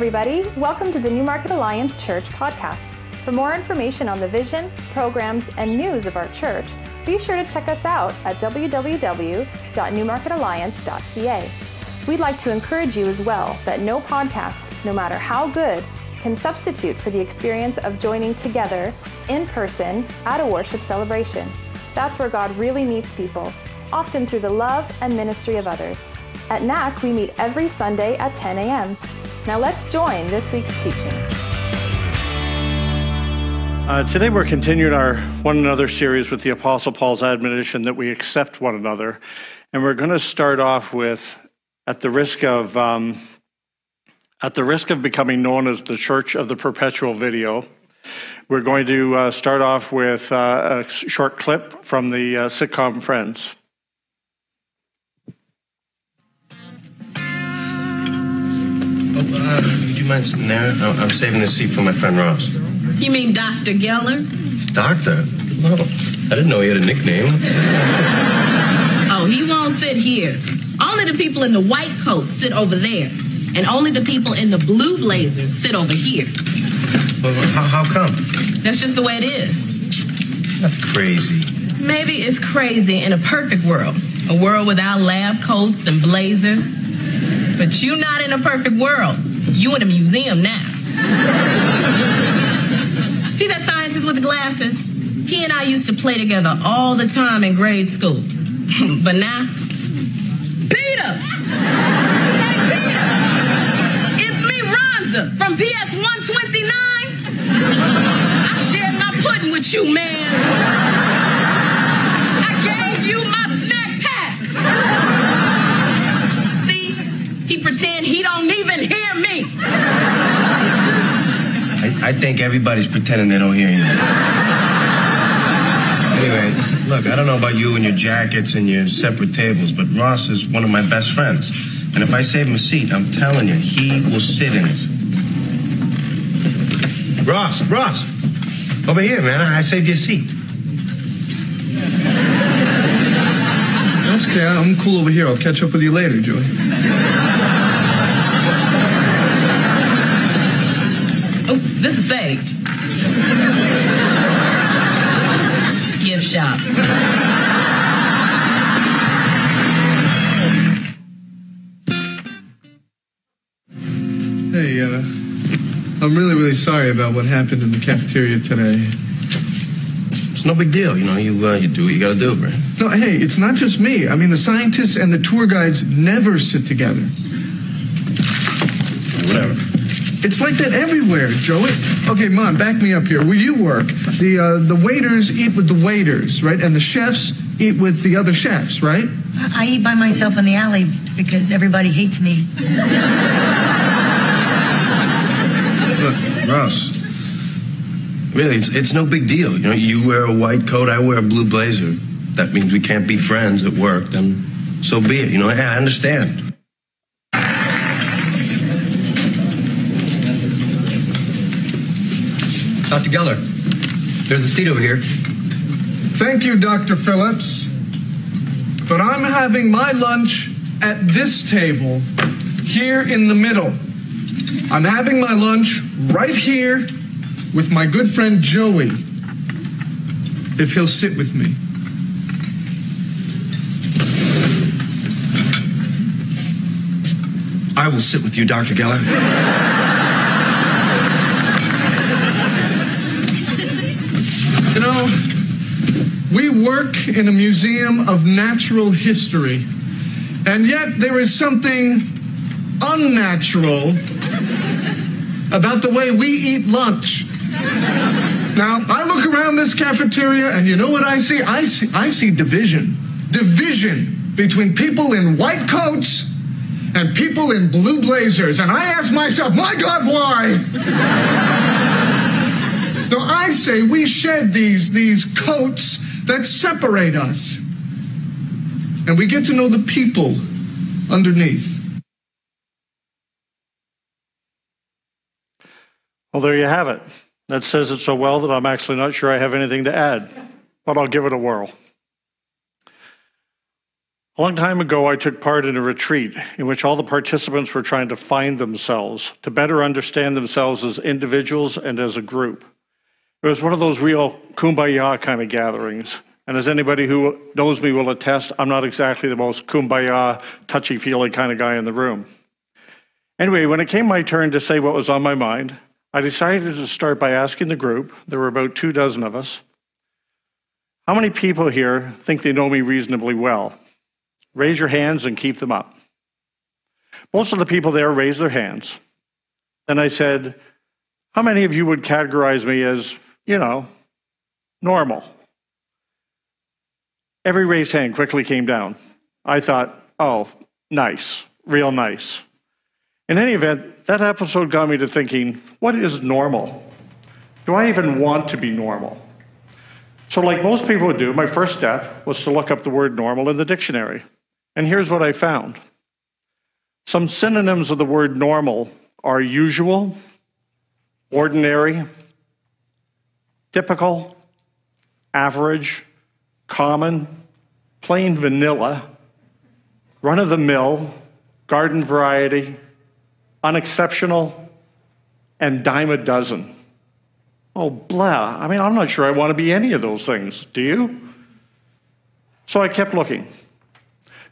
everybody. Welcome to the Newmarket Alliance Church podcast. For more information on the vision, programs, and news of our church, be sure to check us out at www.newmarketalliance.ca. We'd like to encourage you as well that no podcast, no matter how good, can substitute for the experience of joining together in person at a worship celebration. That's where God really meets people, often through the love and ministry of others. At NAC, we meet every Sunday at 10 a.m. Now let's join this week's teaching. Uh, today we're continuing our one another series with the Apostle Paul's admonition that we accept one another. And we're going to start off with, at the risk of um, at the risk of becoming known as the Church of the Perpetual Video, we're going to uh, start off with uh, a short clip from the uh, sitcom Friends. Uh, would you mind sitting there? I'm I'm saving this seat for my friend Ross. You mean Dr. Geller? Doctor? No, I didn't know he had a nickname. Oh, he won't sit here. Only the people in the white coats sit over there. And only the people in the blue blazers sit over here. Well, how, how come? That's just the way it is. That's crazy. Maybe it's crazy in a perfect world. A world without lab coats and blazers. But you not in a perfect world. You in a museum now. See that scientist with the glasses? He and I used to play together all the time in grade school. but now, Peter! Hey, Peter! It's me, Rhonda, from PS 129. I shared my pudding with you, man. He pretend he don't even hear me. I, I think everybody's pretending they don't hear you. Anyway, look, I don't know about you and your jackets and your separate tables, but Ross is one of my best friends. And if I save him a seat, I'm telling you, he will sit in it. Ross, Ross, over here, man. I saved you a seat. That's okay. I'm cool over here. I'll catch up with you later, Joey. Oh, this is saved. Gift shop. Hey, uh, I'm really, really sorry about what happened in the cafeteria today. It's no big deal, you know. You uh, you do what you got to do, Brent. No, hey, it's not just me. I mean, the scientists and the tour guides never sit together. Whatever. It's like that everywhere, Joey. Okay, Mon, back me up here. Where you work, the uh, the waiters eat with the waiters, right? And the chefs eat with the other chefs, right? I eat by myself in the alley because everybody hates me. Look, Ross. Really, it's, it's no big deal. You know, you wear a white coat, I wear a blue blazer. If that means we can't be friends at work, then so be it. You know, hey, I understand. Dr. Geller, there's a seat over here. Thank you, Dr. Phillips. But I'm having my lunch at this table, here in the middle. I'm having my lunch right here with my good friend Joey, if he'll sit with me. I will sit with you, Dr. Geller. You know, we work in a museum of natural history, and yet there is something unnatural about the way we eat lunch. Now, I look around this cafeteria, and you know what I see? I see, I see division. Division between people in white coats and people in blue blazers. And I ask myself, my God, why? No, I say we shed these, these coats that separate us. And we get to know the people underneath. Well, there you have it. That says it so well that I'm actually not sure I have anything to add, but I'll give it a whirl. A long time ago, I took part in a retreat in which all the participants were trying to find themselves, to better understand themselves as individuals and as a group. It was one of those real kumbaya kind of gatherings. And as anybody who knows me will attest, I'm not exactly the most kumbaya, touchy feely kind of guy in the room. Anyway, when it came my turn to say what was on my mind, I decided to start by asking the group, there were about two dozen of us, how many people here think they know me reasonably well? Raise your hands and keep them up. Most of the people there raised their hands. Then I said, How many of you would categorize me as, you know, normal? Every raised hand quickly came down. I thought, Oh, nice, real nice. In any event, that episode got me to thinking, What is normal? Do I even want to be normal? So, like most people would do, my first step was to look up the word normal in the dictionary. And here's what I found some synonyms of the word normal are usual, ordinary, typical, average, common, plain vanilla, run of the mill, garden variety, unexceptional, and dime a dozen. Oh, blah. I mean, I'm not sure I want to be any of those things. Do you? So I kept looking.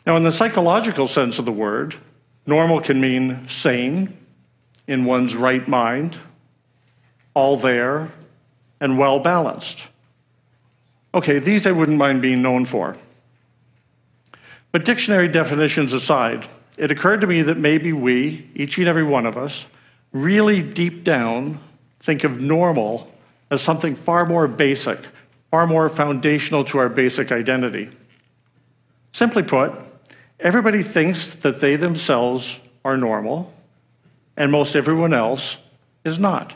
Now, in the psychological sense of the word, normal can mean sane, in one's right mind, all there, and well balanced. Okay, these I wouldn't mind being known for. But dictionary definitions aside, it occurred to me that maybe we, each and every one of us, really deep down think of normal as something far more basic, far more foundational to our basic identity. Simply put, Everybody thinks that they themselves are normal, and most everyone else is not.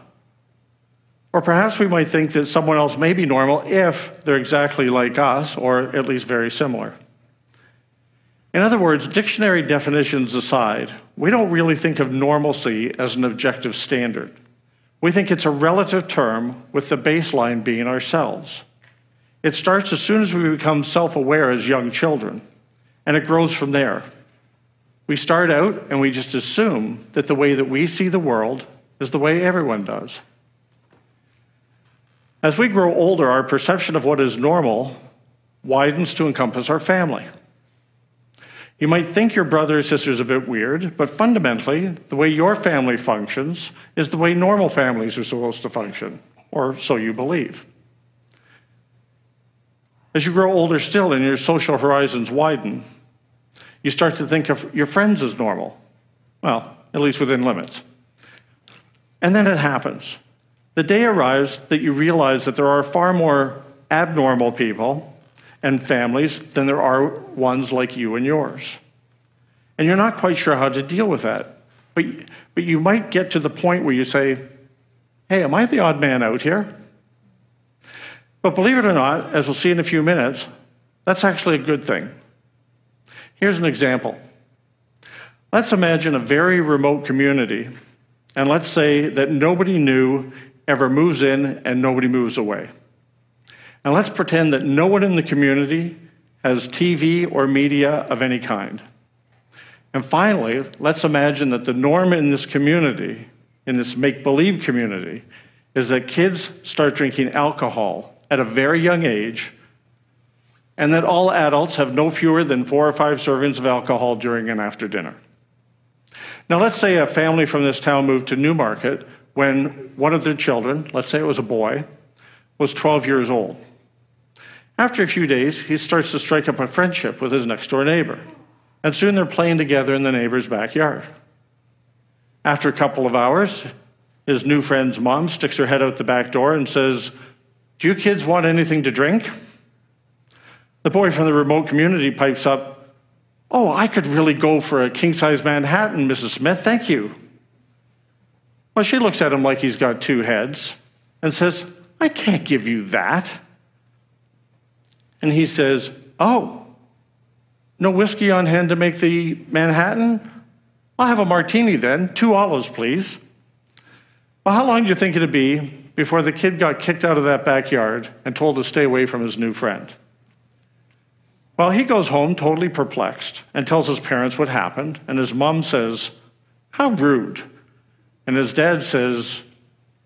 Or perhaps we might think that someone else may be normal if they're exactly like us, or at least very similar. In other words, dictionary definitions aside, we don't really think of normalcy as an objective standard. We think it's a relative term with the baseline being ourselves. It starts as soon as we become self aware as young children and it grows from there. We start out and we just assume that the way that we see the world is the way everyone does. As we grow older, our perception of what is normal widens to encompass our family. You might think your brother or sister is a bit weird, but fundamentally, the way your family functions is the way normal families are supposed to function, or so you believe. As you grow older still and your social horizons widen, you start to think of your friends as normal. Well, at least within limits. And then it happens. The day arrives that you realize that there are far more abnormal people and families than there are ones like you and yours. And you're not quite sure how to deal with that. But, but you might get to the point where you say, hey, am I the odd man out here? But believe it or not, as we'll see in a few minutes, that's actually a good thing. Here's an example. Let's imagine a very remote community, and let's say that nobody new ever moves in and nobody moves away. And let's pretend that no one in the community has TV or media of any kind. And finally, let's imagine that the norm in this community, in this make believe community, is that kids start drinking alcohol at a very young age, and that all adults have no fewer than four or five servings of alcohol during and after dinner. Now, let's say a family from this town moved to Newmarket when one of their children, let's say it was a boy, was 12 years old. After a few days, he starts to strike up a friendship with his next door neighbor, and soon they're playing together in the neighbor's backyard. After a couple of hours, his new friend's mom sticks her head out the back door and says, do you kids want anything to drink? The boy from the remote community pipes up, Oh, I could really go for a king size Manhattan, Mrs. Smith, thank you. Well, she looks at him like he's got two heads and says, I can't give you that. And he says, Oh, no whiskey on hand to make the Manhattan? I'll have a martini then, two olives, please. Well, how long do you think it'd be before the kid got kicked out of that backyard and told to stay away from his new friend. Well, he goes home totally perplexed and tells his parents what happened, and his mom says, How rude. And his dad says,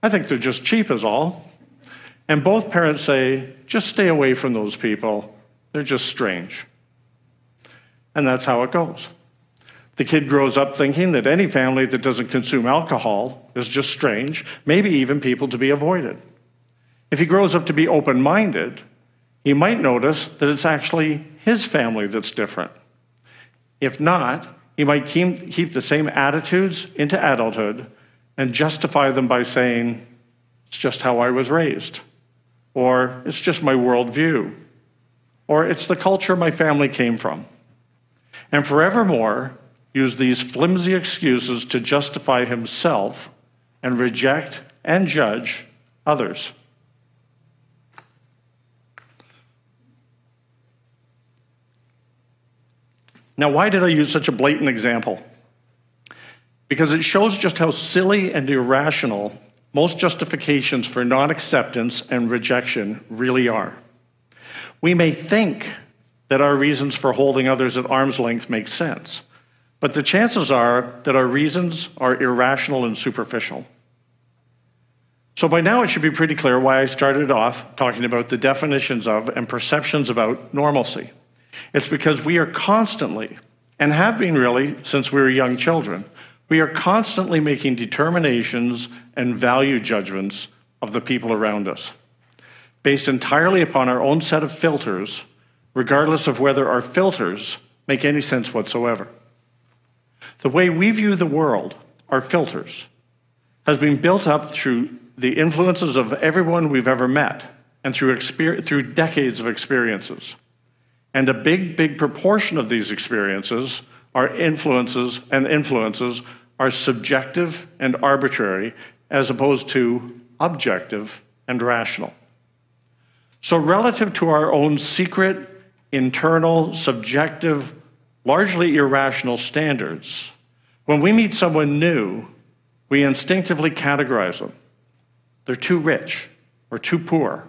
I think they're just cheap, is all. And both parents say, Just stay away from those people. They're just strange. And that's how it goes. The kid grows up thinking that any family that doesn't consume alcohol is just strange, maybe even people to be avoided. If he grows up to be open minded, he might notice that it's actually his family that's different. If not, he might keep the same attitudes into adulthood and justify them by saying, It's just how I was raised, or It's just my worldview, or It's the culture my family came from. And forevermore, use these flimsy excuses to justify himself and reject and judge others. Now, why did I use such a blatant example? Because it shows just how silly and irrational most justifications for non acceptance and rejection really are. We may think that our reasons for holding others at arm's length make sense. But the chances are that our reasons are irrational and superficial. So by now it should be pretty clear why I started off talking about the definitions of and perceptions about normalcy. It's because we are constantly, and have been really since we were young children, we are constantly making determinations and value judgments of the people around us, based entirely upon our own set of filters, regardless of whether our filters make any sense whatsoever. The way we view the world, our filters, has been built up through the influences of everyone we've ever met and through, through decades of experiences. And a big, big proportion of these experiences are influences, and influences are subjective and arbitrary as opposed to objective and rational. So, relative to our own secret, internal, subjective, largely irrational standards, when we meet someone new, we instinctively categorize them. They're too rich or too poor,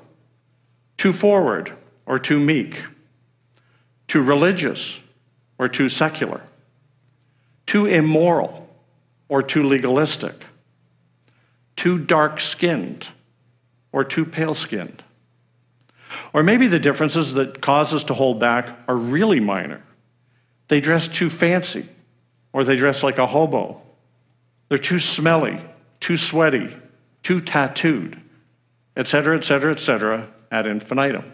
too forward or too meek, too religious or too secular, too immoral or too legalistic, too dark skinned or too pale skinned. Or maybe the differences that cause us to hold back are really minor. They dress too fancy, or they dress like a hobo. They're too smelly, too sweaty, too tattooed, etc., etc., etc., ad infinitum.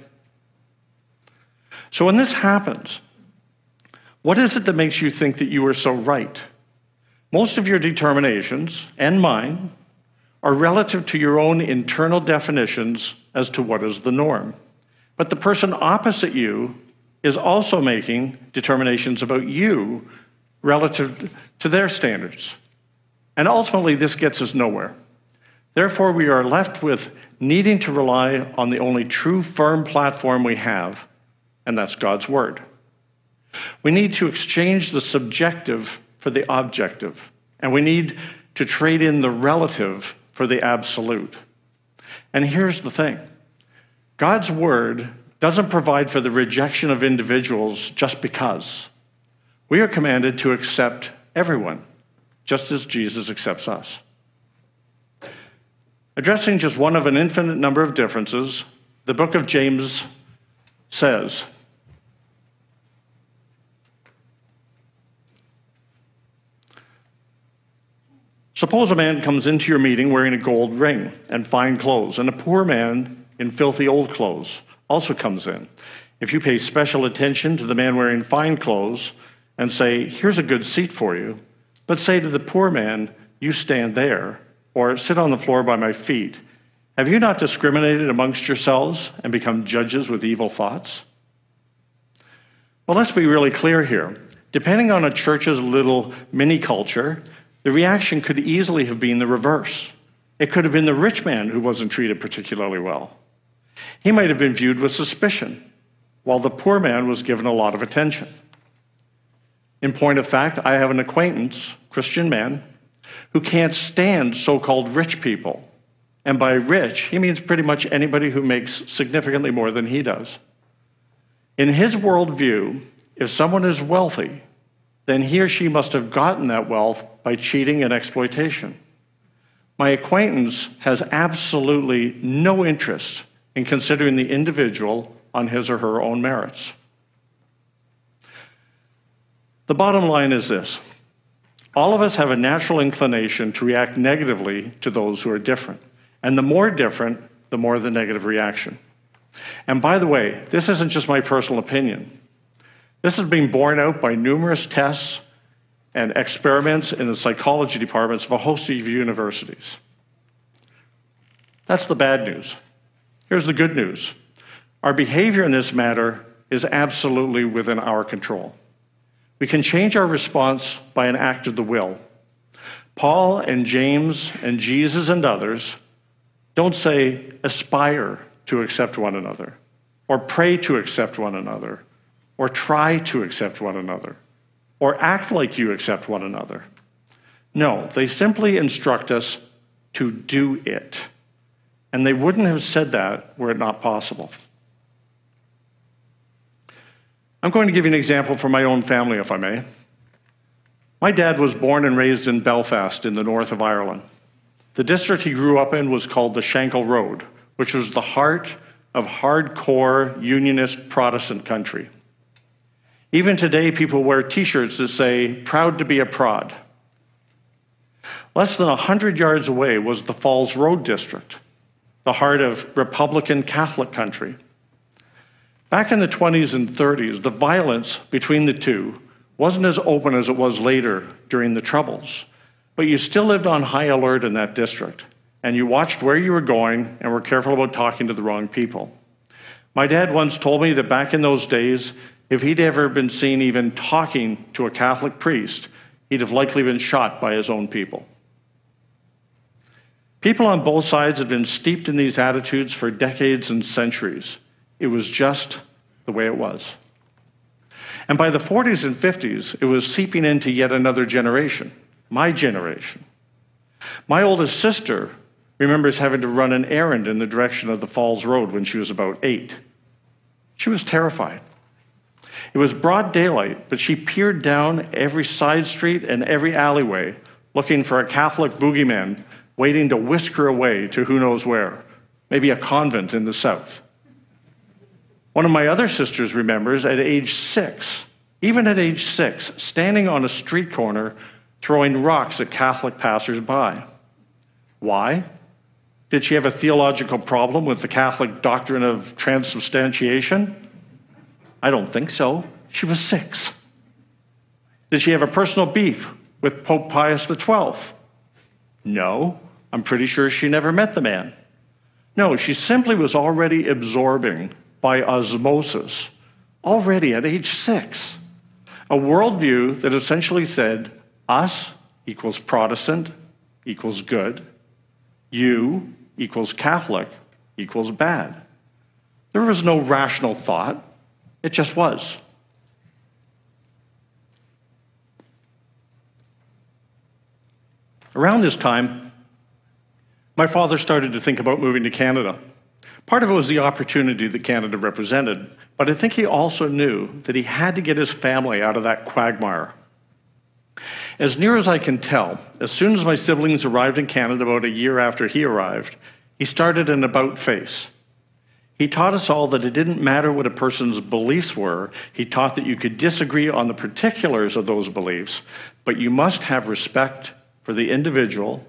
So when this happens, what is it that makes you think that you are so right? Most of your determinations, and mine, are relative to your own internal definitions as to what is the norm. But the person opposite you is also making determinations about you relative to their standards. And ultimately, this gets us nowhere. Therefore, we are left with needing to rely on the only true firm platform we have, and that's God's Word. We need to exchange the subjective for the objective, and we need to trade in the relative for the absolute. And here's the thing God's Word doesn't provide for the rejection of individuals just because. We are commanded to accept everyone, just as Jesus accepts us. Addressing just one of an infinite number of differences, the book of James says, Suppose a man comes into your meeting wearing a gold ring and fine clothes, and a poor man in filthy old clothes also comes in. If you pay special attention to the man wearing fine clothes and say, Here's a good seat for you, but say to the poor man, You stand there, or sit on the floor by my feet, have you not discriminated amongst yourselves and become judges with evil thoughts? Well, let's be really clear here. Depending on a church's little mini culture, the reaction could easily have been the reverse. It could have been the rich man who wasn't treated particularly well. He might have been viewed with suspicion, while the poor man was given a lot of attention. In point of fact, I have an acquaintance, Christian man, who can't stand so called rich people. And by rich, he means pretty much anybody who makes significantly more than he does. In his worldview, if someone is wealthy, then he or she must have gotten that wealth by cheating and exploitation. My acquaintance has absolutely no interest in considering the individual on his or her own merits. The bottom line is this all of us have a natural inclination to react negatively to those who are different. And the more different, the more the negative reaction. And by the way, this isn't just my personal opinion. This has been borne out by numerous tests and experiments in the psychology departments of a host of universities. That's the bad news. Here's the good news our behavior in this matter is absolutely within our control. We can change our response by an act of the will. Paul and James and Jesus and others don't say aspire to accept one another, or pray to accept one another, or try to accept one another, or act like you accept one another. No, they simply instruct us to do it. And they wouldn't have said that were it not possible. I'm going to give you an example from my own family, if I may. My dad was born and raised in Belfast in the north of Ireland. The district he grew up in was called the Shankill Road, which was the heart of hardcore unionist Protestant country. Even today, people wear t shirts that say, Proud to be a prod. Less than 100 yards away was the Falls Road District, the heart of Republican Catholic country. Back in the 20s and 30s, the violence between the two wasn't as open as it was later during the Troubles, but you still lived on high alert in that district, and you watched where you were going and were careful about talking to the wrong people. My dad once told me that back in those days, if he'd ever been seen even talking to a Catholic priest, he'd have likely been shot by his own people. People on both sides had been steeped in these attitudes for decades and centuries. It was just the way it was. And by the 40s and 50s, it was seeping into yet another generation, my generation. My oldest sister remembers having to run an errand in the direction of the Falls Road when she was about eight. She was terrified. It was broad daylight, but she peered down every side street and every alleyway looking for a Catholic boogeyman waiting to whisk her away to who knows where, maybe a convent in the south. One of my other sisters remembers at age six, even at age six, standing on a street corner throwing rocks at Catholic passersby. Why? Did she have a theological problem with the Catholic doctrine of transubstantiation? I don't think so. She was six. Did she have a personal beef with Pope Pius XII? No. I'm pretty sure she never met the man. No, she simply was already absorbing by osmosis, already at age six, a worldview that essentially said us equals Protestant equals good, you equals Catholic equals bad. There was no rational thought, it just was. Around this time, my father started to think about moving to Canada. Part of it was the opportunity that Canada represented, but I think he also knew that he had to get his family out of that quagmire. As near as I can tell, as soon as my siblings arrived in Canada about a year after he arrived, he started an about face. He taught us all that it didn't matter what a person's beliefs were. He taught that you could disagree on the particulars of those beliefs, but you must have respect for the individual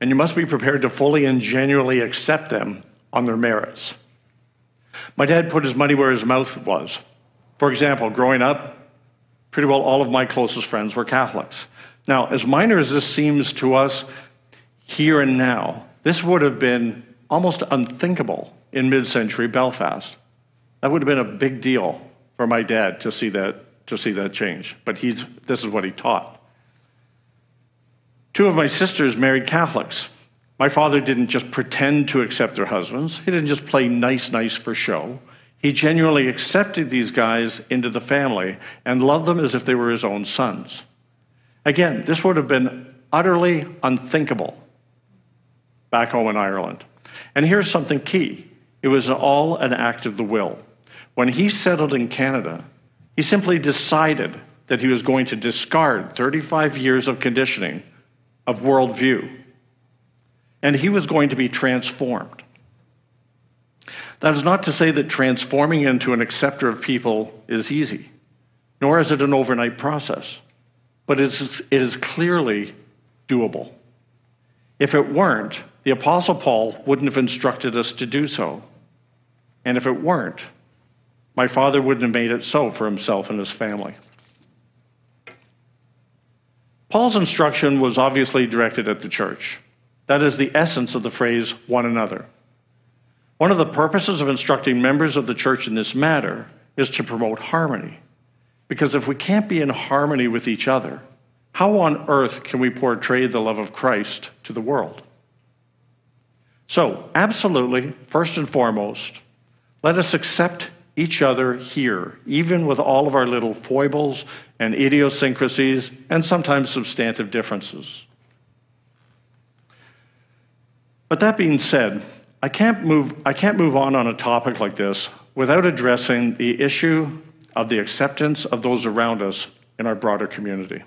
and you must be prepared to fully and genuinely accept them on their merits. My dad put his money where his mouth was. For example, growing up, pretty well all of my closest friends were Catholics. Now, as minor as this seems to us here and now, this would have been almost unthinkable in mid century Belfast. That would have been a big deal for my dad to see that, to see that change. But he's, this is what he taught. Two of my sisters married Catholics. My father didn't just pretend to accept their husbands, he didn't just play nice, nice for show. He genuinely accepted these guys into the family and loved them as if they were his own sons. Again, this would have been utterly unthinkable back home in Ireland. And here's something key it was all an act of the will. when he settled in Canada, he simply decided that he was going to discard 35 years of conditioning of worldview, and he was going to be transformed. That is not to say that transforming into an acceptor of people is easy, nor is it an overnight process, but it is, clearly doable. If it weren't, the Apostle Paul wouldn't have instructed us to do so. And if it weren't, my father wouldn't have made it so for himself and his family. Paul's instruction was obviously directed at the church. That is the essence of the phrase one another. One of the purposes of instructing members of the church in this matter is to promote harmony. Because if we can't be in harmony with each other, how on earth can we portray the love of Christ to the world? So, absolutely, first and foremost, let us accept each other here, even with all of our little foibles and idiosyncrasies and sometimes substantive differences. But that being said, I can't move, I can't move on on a topic like this without addressing the issue of the acceptance of those around us in our broader community.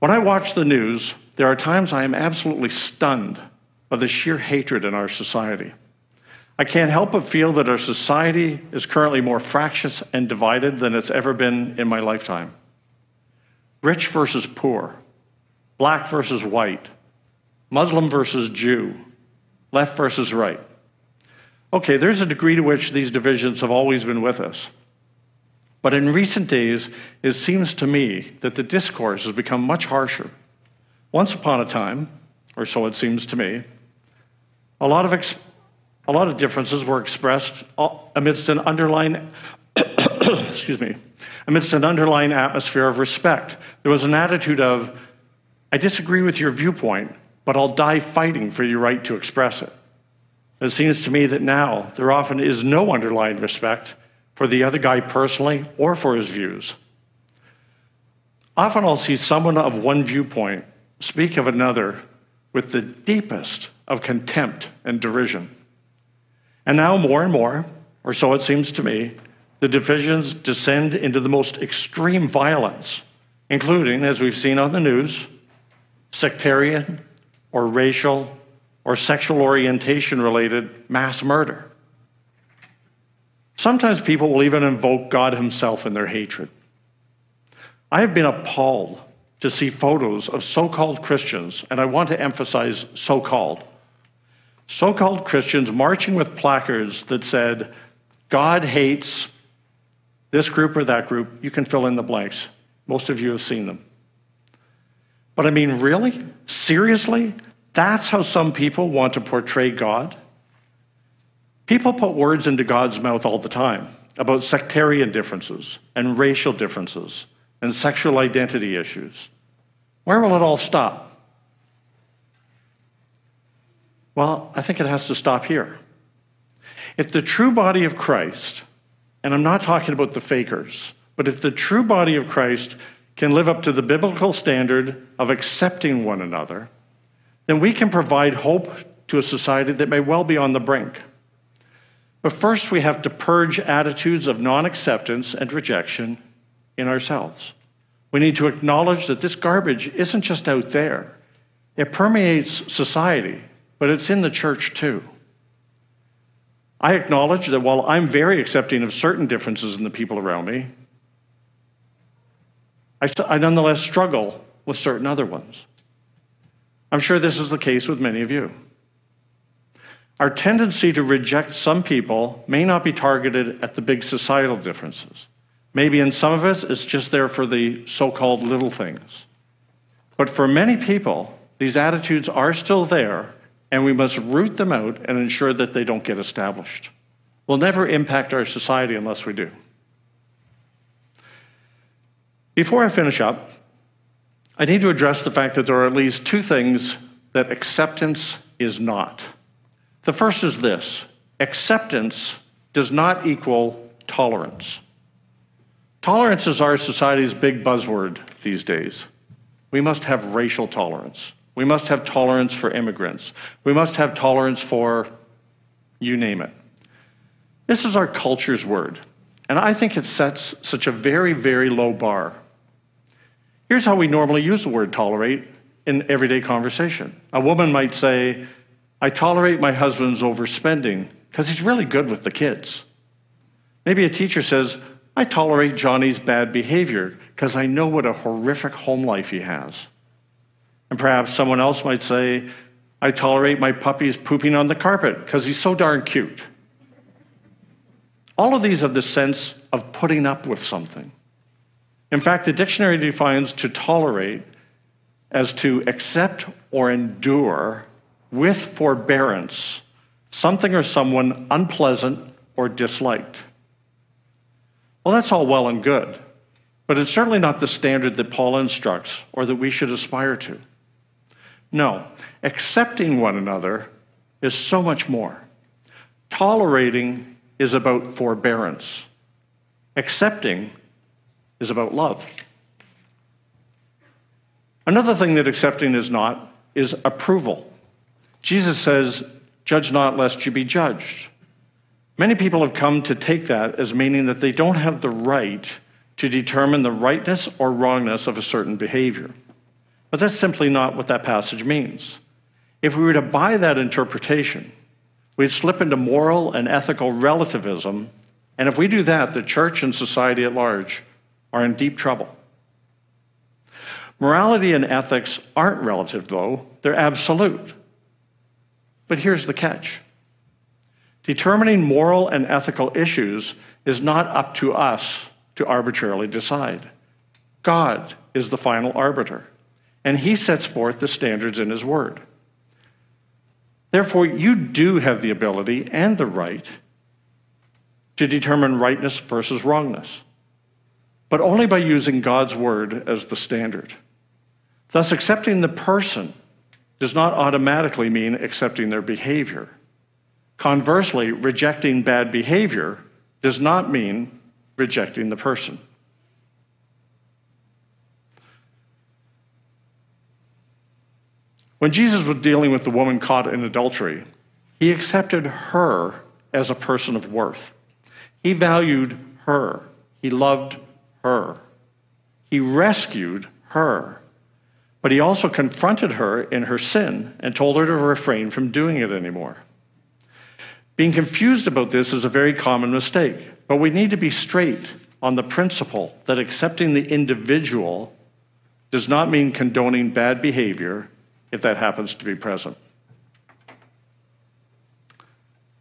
When I watch the news, there are times I am absolutely stunned by the sheer hatred in our society. I can't help but feel that our society is currently more fractious and divided than it's ever been in my lifetime. Rich versus poor, black versus white, Muslim versus Jew, left versus right. Okay, there's a degree to which these divisions have always been with us. But in recent days, it seems to me that the discourse has become much harsher. Once upon a time, or so it seems to me, a lot of, ex- a lot of differences were expressed uh, amidst an underlying, excuse me, amidst an underlying atmosphere of respect. There was an attitude of, I disagree with your viewpoint, but I'll die fighting for your right to express it. It seems to me that now there often is no underlying respect for the other guy personally or for his views. Often I'll see someone of one viewpoint speak of another with the deepest of contempt and derision. And now, more and more, or so it seems to me, the divisions descend into the most extreme violence, including, as we've seen on the news, sectarian or racial or sexual orientation related mass murder. Sometimes people will even invoke God Himself in their hatred. I have been appalled to see photos of so called Christians, and I want to emphasize so called. So called Christians marching with placards that said, God hates this group or that group. You can fill in the blanks. Most of you have seen them. But I mean, really? Seriously? That's how some people want to portray God? People put words into God's mouth all the time about sectarian differences and racial differences and sexual identity issues. Where will it all stop? Well, I think it has to stop here. If the true body of Christ, and I'm not talking about the fakers, but if the true body of Christ can live up to the biblical standard of accepting one another, then we can provide hope to a society that may well be on the brink. But first, we have to purge attitudes of non acceptance and rejection in ourselves. We need to acknowledge that this garbage isn't just out there, it permeates society, but it's in the church too. I acknowledge that while I'm very accepting of certain differences in the people around me, I, I nonetheless struggle with certain other ones. I'm sure this is the case with many of you. Our tendency to reject some people may not be targeted at the big societal differences. Maybe in some of us, it's just there for the so called little things. But for many people, these attitudes are still there, and we must root them out and ensure that they don't get established. We'll never impact our society unless we do. Before I finish up, I need to address the fact that there are at least two things that acceptance is not. The first is this acceptance does not equal tolerance. Tolerance is our society's big buzzword these days. We must have racial tolerance. We must have tolerance for immigrants. We must have tolerance for you name it. This is our culture's word, and I think it sets such a very, very low bar. Here's how we normally use the word tolerate in everyday conversation. A woman might say, I tolerate my husband's overspending because he's really good with the kids. Maybe a teacher says, I tolerate Johnny's bad behavior because I know what a horrific home life he has. And perhaps someone else might say, I tolerate my puppy's pooping on the carpet because he's so darn cute. All of these have the sense of putting up with something. In fact, the dictionary defines to tolerate as to accept or endure with forbearance something or someone unpleasant or disliked. Well, that's all well and good, but it's certainly not the standard that Paul instructs or that we should aspire to. No, accepting one another is so much more. Tolerating is about forbearance, accepting is about love. Another thing that accepting is not is approval. Jesus says, Judge not lest you be judged. Many people have come to take that as meaning that they don't have the right to determine the rightness or wrongness of a certain behavior. But that's simply not what that passage means. If we were to buy that interpretation, we'd slip into moral and ethical relativism, and if we do that, the church and society at large are in deep trouble. Morality and ethics aren't relative, though, they're absolute. But here's the catch determining moral and ethical issues is not up to us to arbitrarily decide. God is the final arbiter, and He sets forth the standards in His Word. Therefore, you do have the ability and the right to determine rightness versus wrongness, but only by using God's Word as the standard. Thus, accepting the person does not automatically mean accepting their behavior. Conversely, rejecting bad behavior does not mean rejecting the person. When Jesus was dealing with the woman caught in adultery, he accepted her as a person of worth. He valued her. He loved her. He rescued her. But he also confronted her in her sin and told her to refrain from doing it anymore. Being confused about this is a very common mistake, but we need to be straight on the principle that accepting the individual does not mean condoning bad behavior if that happens to be present.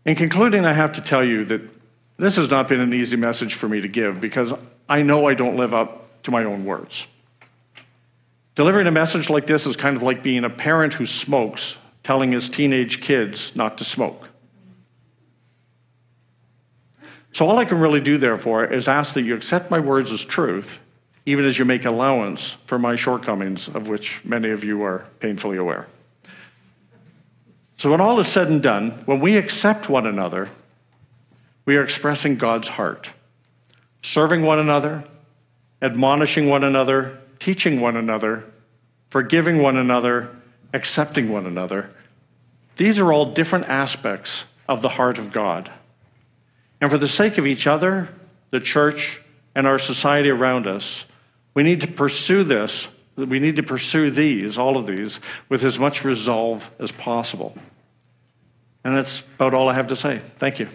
In concluding, I have to tell you that this has not been an easy message for me to give because I know I don't live up to my own words. Delivering a message like this is kind of like being a parent who smokes telling his teenage kids not to smoke. So, all I can really do, therefore, is ask that you accept my words as truth, even as you make allowance for my shortcomings, of which many of you are painfully aware. So, when all is said and done, when we accept one another, we are expressing God's heart, serving one another, admonishing one another, teaching one another, forgiving one another, accepting one another. These are all different aspects of the heart of God. And for the sake of each other, the church, and our society around us, we need to pursue this. We need to pursue these, all of these, with as much resolve as possible. And that's about all I have to say. Thank you.